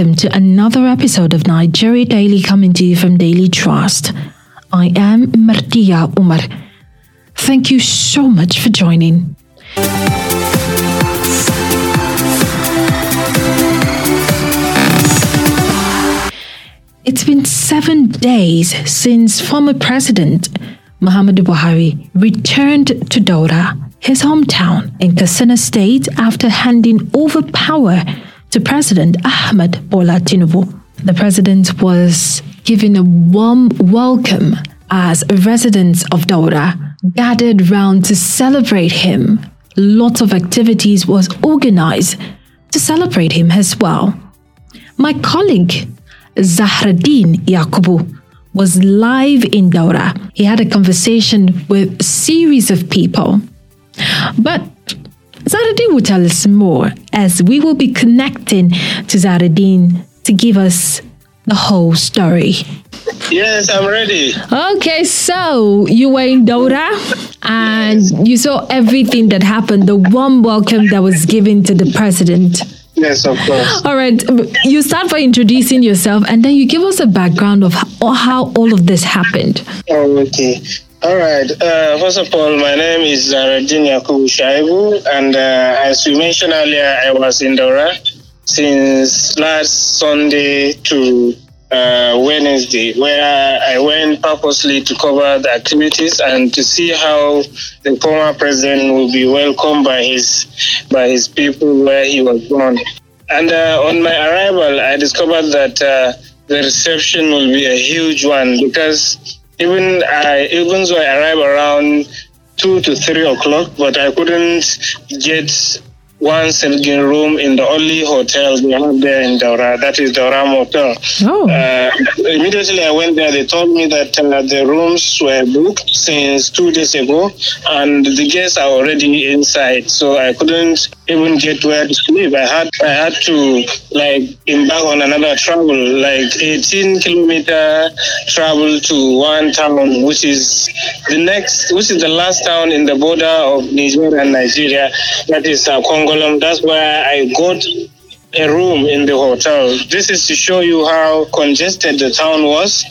Welcome to another episode of Nigeria Daily coming to you from Daily Trust. I am Martia Umar. Thank you so much for joining. It's been seven days since former President Muhammadu Buhari returned to Daura, his hometown in Katsina State, after handing over power to President Ahmed Bola Tinubu. The president was given a warm welcome as residents of Daura gathered round to celebrate him. Lots of activities was organized to celebrate him as well. My colleague Zahraddin Yakubu was live in Daura. He had a conversation with a series of people. But Zahraddin will tell us more as we will be connecting to Zahraddin to give us the whole story. Yes, I'm ready. Okay, so you were in Daura and you saw everything that happened, the warm welcome that was given to the president. Yes, of course. All right, you start by introducing yourself and then you give us a background of how, how all of this happened. Oh, okay. All right. Uh, first of all, my name is Zahraddin Yakubu Shaibu, and uh, as you mentioned earlier, I was in Daura since last Sunday to uh, Wednesday, where I went purposely to cover the activities and to see how the former president will be welcomed by his by his people where he was born. And uh, on my arrival, I discovered that uh, the reception will be a huge one because even I even though I arrived around two to three o'clock, but I couldn't get one single room in the only hotel they have there in Daura, that is Daura Motel. Oh. Uh, immediately I went there, they told me that uh, the rooms were booked since two days ago and the guests are already inside. So I couldn't even get where to sleep. I had I had to like embark on another travel, like 18 kilometer travel to one town, which is the next, which is the last town in the border of Nigeria and Niger, that is uh, that's where I got a room in the hotel. This is to show you how congested the town was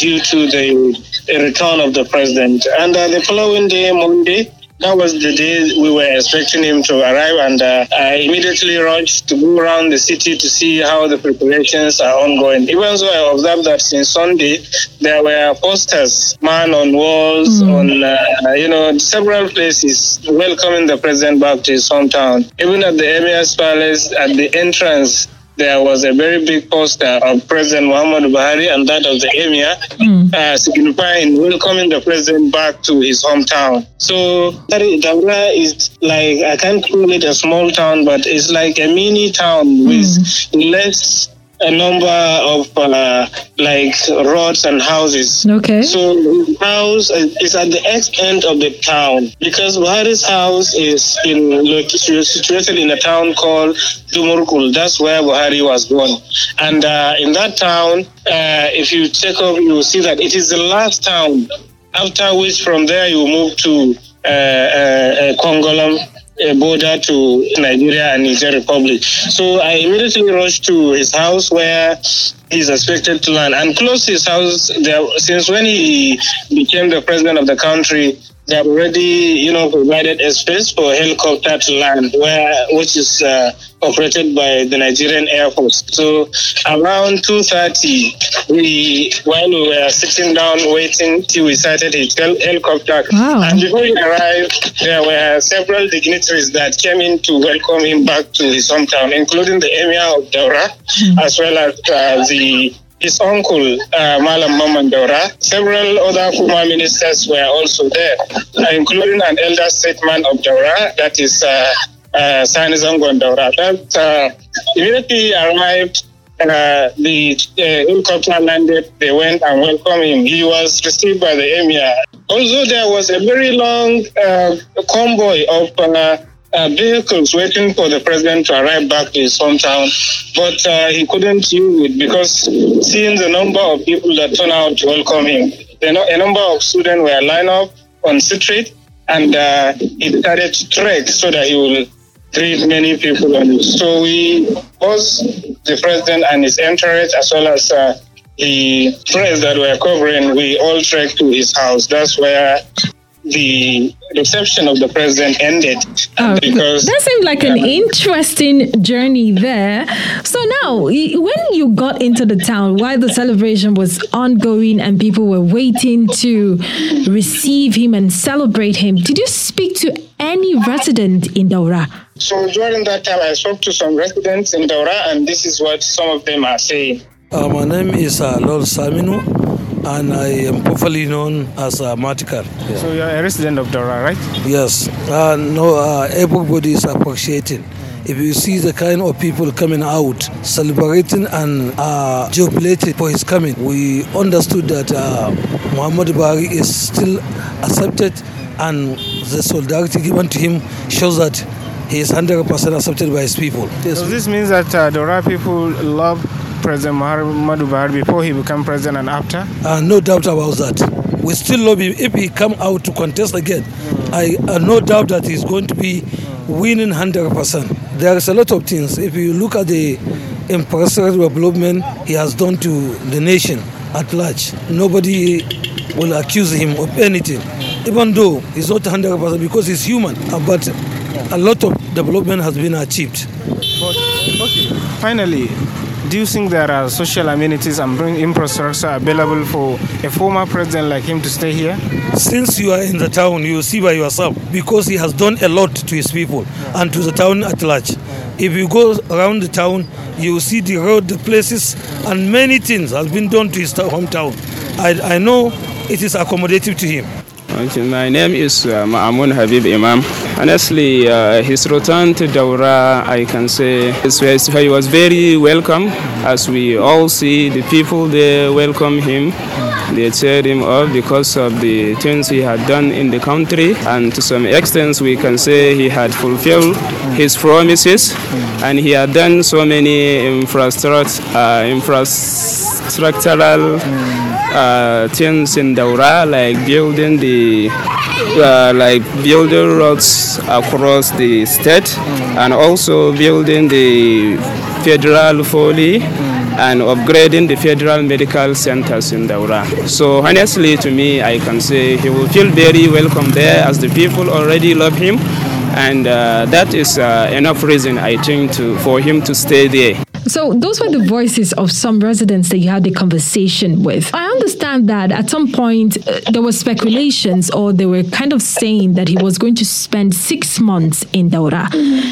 due to the return of the president. And uh, the following day, Monday, that was the day we were expecting him to arrive, and uh, I immediately rushed to go around the city to see how the preparations are ongoing. Even though I observed that since Sunday there were posters, man on walls, mm. on uh, you know several places welcoming the president back to his hometown. Even at the Emir's Palace, at the entrance there was a very big poster of President Muhammad Buhari and that of the emir, mm. uh, signifying welcoming the president back to his hometown. So Daura is like I can't call it a small town, but it's like a mini town with mm. less a number of uh, like roads and houses. Okay. So house is at the end of the town because Buhari's house is in situated in a town called Dumurkul. That's where Buhari was born, and uh, in that town, uh, if you check off, you will see that it is the last town. After which, from there you move to uh, uh, Kongolam a border to Nigeria and Niger Republic. So I immediately rushed to his house where he's expected to land. And close his house, there, since when he became the president of the country, have already, you know, provided a space for helicopter to land, where which is uh, operated by the Nigerian Air Force. So around 2:30, we while we were sitting down waiting till we sighted his helicopter, wow. and before he arrived, there were several dignitaries that came in to welcome him back to his hometown, including the Emir of Daura, mm-hmm. as well as uh, the his uncle, uh, Malam Mamman Daura. Several other former ministers were also there, uh, including an elder statesman of Daura, that is uh, uh, Sani Zangon. That uh, immediately arrived. Uh, the uh, helicopter landed, they went and welcomed him. He was received by the emir. Also, there was a very long uh, convoy of uh, vehicles waiting for the president to arrive back to his hometown, but uh, he couldn't use it because seeing the number of people that turned out to welcome him, a number of students were lined up on street, and uh, he decided to trek so that he will treat many people on it. So we, both the president and his entourage, as well as uh, the press that were covering, we all trekked to his house. That's where the reception of the president ended oh, because that seemed like an interesting journey there. So now, when you got into the town while the celebration was ongoing and people were waiting to receive him and celebrate him, did you speak to any resident in Daura? So during that time, I spoke to some residents in Daura, and this is what some of them are saying. Uh, my name is uh, Lord Saminu and I am properly known as a Matikar. Yeah. So you're a resident of Daura, right? Yes. Uh, no, uh, everybody is appreciating. If you see the kind of people coming out, celebrating and uh, jubilating for his coming, we understood that uh, Muhammad Buhari is still accepted and the solidarity given to him shows that he is 100% accepted by his people. Yes. So this means that uh, Daura people love President Muhammadu Buhari before he became president and after? Uh, no doubt about that. We still love him. If he come out to contest again, mm. I uh, no doubt that he's going to be winning 100%. There's a lot of things. If you look at the impressive development he has done to the nation at large, nobody will accuse him of anything, even though he's not 100% because he's human. Uh, but a lot of development has been achieved. But, okay. Finally, think there are social amenities and infrastructure available for a former president like him to stay here? Since you are in the town, you see by yourself because he has done a lot to his people yeah. and to the town at large. Yeah. If you go around the town, you will see the road, the places, and many things has been done to his hometown. I, I know it is accommodative to him. My name is uh, Ma'amun Habib Imam. Honestly, uh, his return to Daura, I can say, he was very welcome. As we all see, the people there welcome him. They cheered him up because of the things he had done in the country, and to some extent, we can say he had fulfilled his promises, and he had done so many uh, infrastructural uh, things in Daura, like building the uh, like building roads across the state, mm. and also building the federal folly. Mm. And upgrading the federal medical centers in Daura. So, honestly, to me, I can say he will feel very welcome there as the people already love him and uh, that is uh, enough reason I think to for him to stay there. So those were the voices of some residents that you had a conversation with. I understand that at some point uh, there were speculations or they were kind of saying that he was going to spend six months in Daura.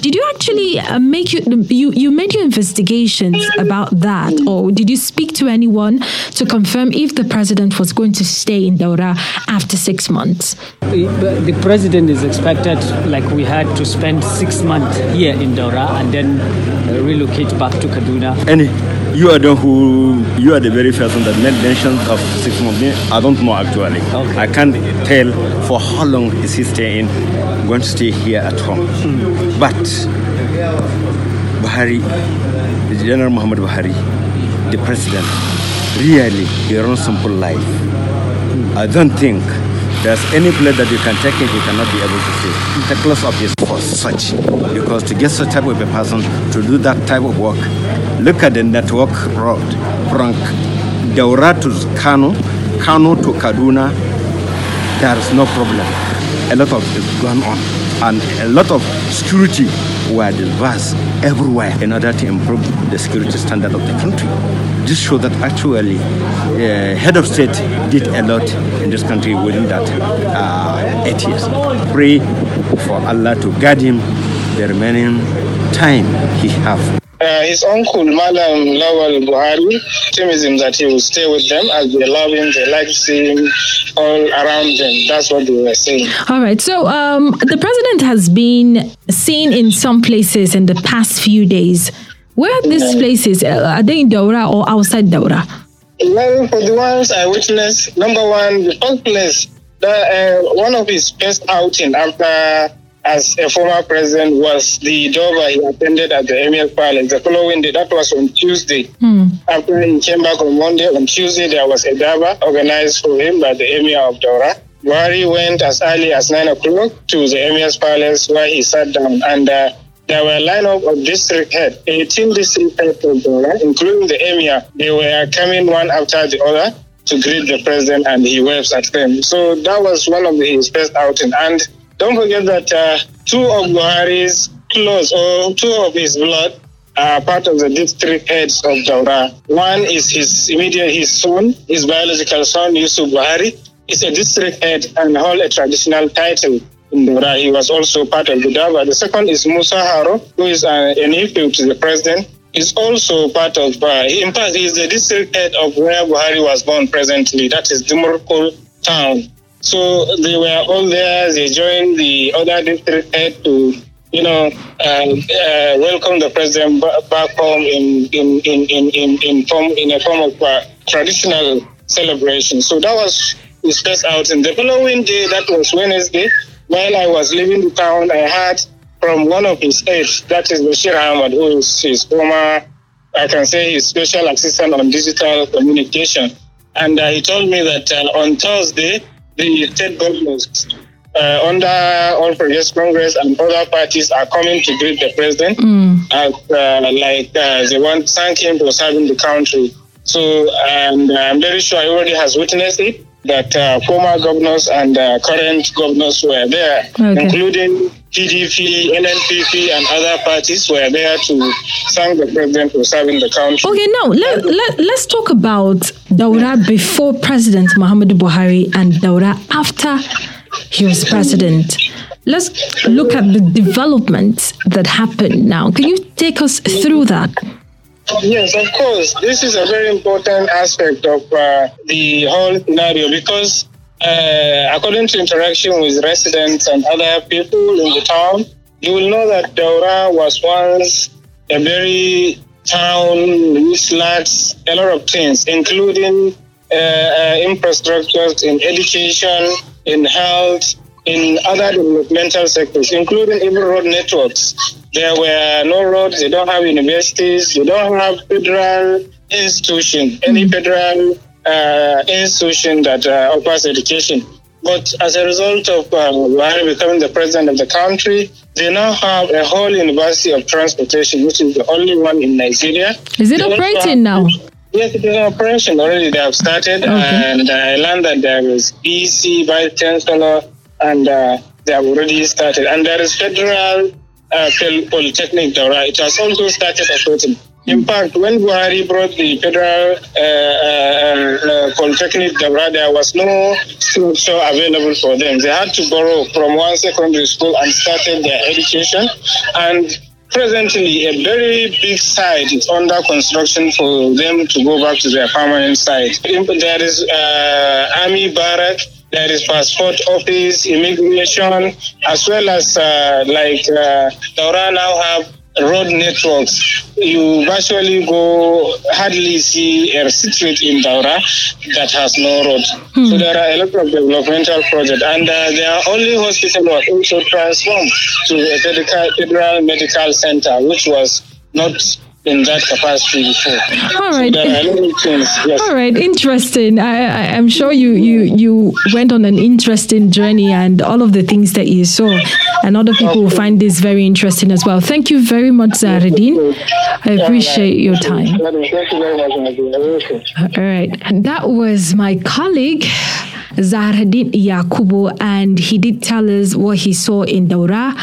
Did you actually uh, make you, you you made your investigations about that, or did you speak to anyone to confirm if the president was going to stay in Daura after six months? The, the president is expected, like we had, to spend six months here in Daura and then uh, relocate back to Kaduna. And you are the who you are the very person that made mention of six months. I don't know actually. Okay. I can't tell for how long is he staying, going to stay here at home. Mm. But Buhari, General Muhammad Buhari, the president, really he runs simple life. Mm. I don't think there's any place that you can take him, he cannot be able to see. The close up is for such. Because to get such type of a person to do that type of work, look at the network road from Daura to Kano, Kano to Kaduna, there is no problem. A lot of is going on. And a lot of security were dispersed everywhere in order to improve the security standard of the country. This shows that actually uh, head of state did a lot in this country within that uh, eight years. Pray for Allah to guide him the remaining time he have. Uh, his uncle, Malam Lawal Buhari, told him that he will stay with them as they love him, they like seeing him all around them. That's what they were saying. All right. So um, the president has been seen in some places in the past few days. Where are these yeah. places? Uh, are they in Daura or outside Daura? Well, for the ones I witnessed, number one, the first place, the, uh, one of his best outing after as a former president was the Durbar he attended at the Emir Palace the following day. That was on Tuesday. Mm. After he came back on Monday, on Tuesday there was a Durbar organized for him by the Emir of Daura. Buhari went as early as 9 o'clock to the Emir's Palace where he sat down and uh, there were a lineup of district heads, 18 district heads of Daura, including the emir. They were coming one after the other to greet the president, and he waves at them. So that was one of his best outing. And don't forget that uh, two of Buhari's close, or two of his blood, are part of the district heads of Daura. One is his immediate his son, his biological son, Yusuf Buhari. Is a district head and hold a traditional title in Daura. He was also part of the Durbar. The second is Musa Haro, who is uh, a nephew to the president. Is also part of, uh, in fact, he is the district head of where Buhari was born presently. That is Dumurkul town. So they were all there. They joined the other district head to you know, uh, uh, welcome the president back home in in in in in, in form in a form of uh, traditional celebration. So that was his first outing. The following day, that was Wednesday, while I was leaving the town, I heard from one of his aides, that is Bashir Ahmad, who is his former, I can say, his special assistant on digital communication. And uh, he told me that uh, on Thursday, the state governors uh, under All Progressive Congress and other parties are coming to greet the president mm. as uh, like uh, they want to thank him for serving the country. So and I'm very sure he already has witnessed it that uh, former governors and uh, current governors were there, okay. including PDP, NNPP, and other parties were there to thank the president for serving the country. Okay, now let, let, let's talk about Daura before President Muhammadu Buhari and Daura after he was president. Let's look at the developments that happened now. Can you take us through that? Yes, of course. This is a very important aspect of uh, the whole scenario because, uh, according to interaction with residents and other people in the town, you will know that Daura was once a very town which lacks a lot of things, including uh, uh infrastructures in education, in health, in other developmental sectors, including even road networks. There were no roads, they don't have universities, they don't have federal institution, any mm. federal uh, institution that uh, offers education. But as a result of uh, becoming the president of the country, they now have a whole university of transportation, which is the only one in Nigeria. Is it operating now? Yes, it is an operation already. They have started, okay. and I learned that there is VC, Vice Chancellor, and uh, they have already started. And there is Federal uh, Polytechnic Daura. It has also started operating. In fact, when Buhari brought the Federal uh, uh, uh Polytechnic there was no structure available for them. They had to borrow from one secondary school and started their education. And Presently, a very big site is under construction for them to go back to their permanent site. There is uh, army barrack, there is passport office, immigration, as well as uh, like uh, Daura now have road networks. You virtually go hardly see a street in Daura that has no road. Hmm. So there are a lot of developmental projects, and uh, their only hospital was also transformed to a federal, federal medical center, which was not in that capacity before. All right. So yes. All right. Interesting. I, I, am sure you, you, you went on an interesting journey and all of the things that you saw. And other people will find this very interesting as well. Thank you very much, Zahraddin. I appreciate your time. Thank you very much. All right. And that was my colleague. Zahraddin Yakubu, and he did tell us what he saw in Daura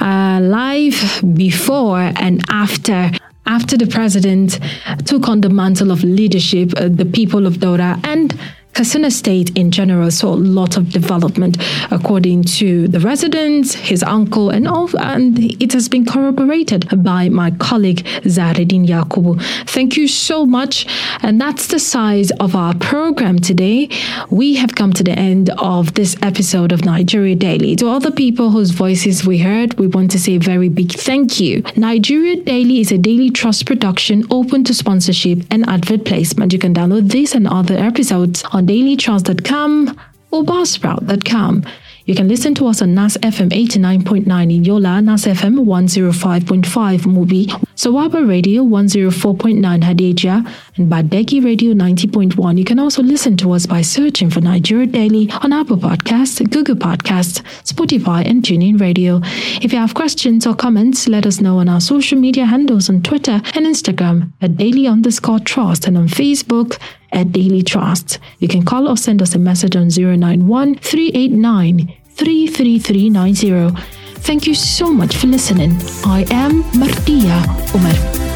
uh, live before and after after the president took on the mantle of leadership, uh, the people of Daura and Katsina State in general saw a lot of development, according to the residents, his uncle, and all. And it has been corroborated by my colleague Zahraddin Yakubu. Thank you so much. And that's the size of our program today. We have come to the end of this episode of Nigeria Daily. To all the people whose voices we heard, we want to say a very big thank you. Nigeria Daily is a daily trust production open to sponsorship and advert placement. You can download this and other episodes on dailytrust.com or buzzsprout.com. You can listen to us on NAS FM 89.9 in Yola, NAS FM 105.5 Mubi, Sawaba Radio 104.9 Hadejia, and Badeggi Radio 90.1. You can also listen to us by searching for Nigeria Daily on Apple Podcasts, Google Podcasts, Spotify, and TuneIn Radio. If you have questions or comments, let us know on our social media handles on Twitter and Instagram at daily underscore trust and on Facebook at Daily Trust. You can call or send us a message on 091 389 33390. Thank you so much for listening. I am Martia Umar.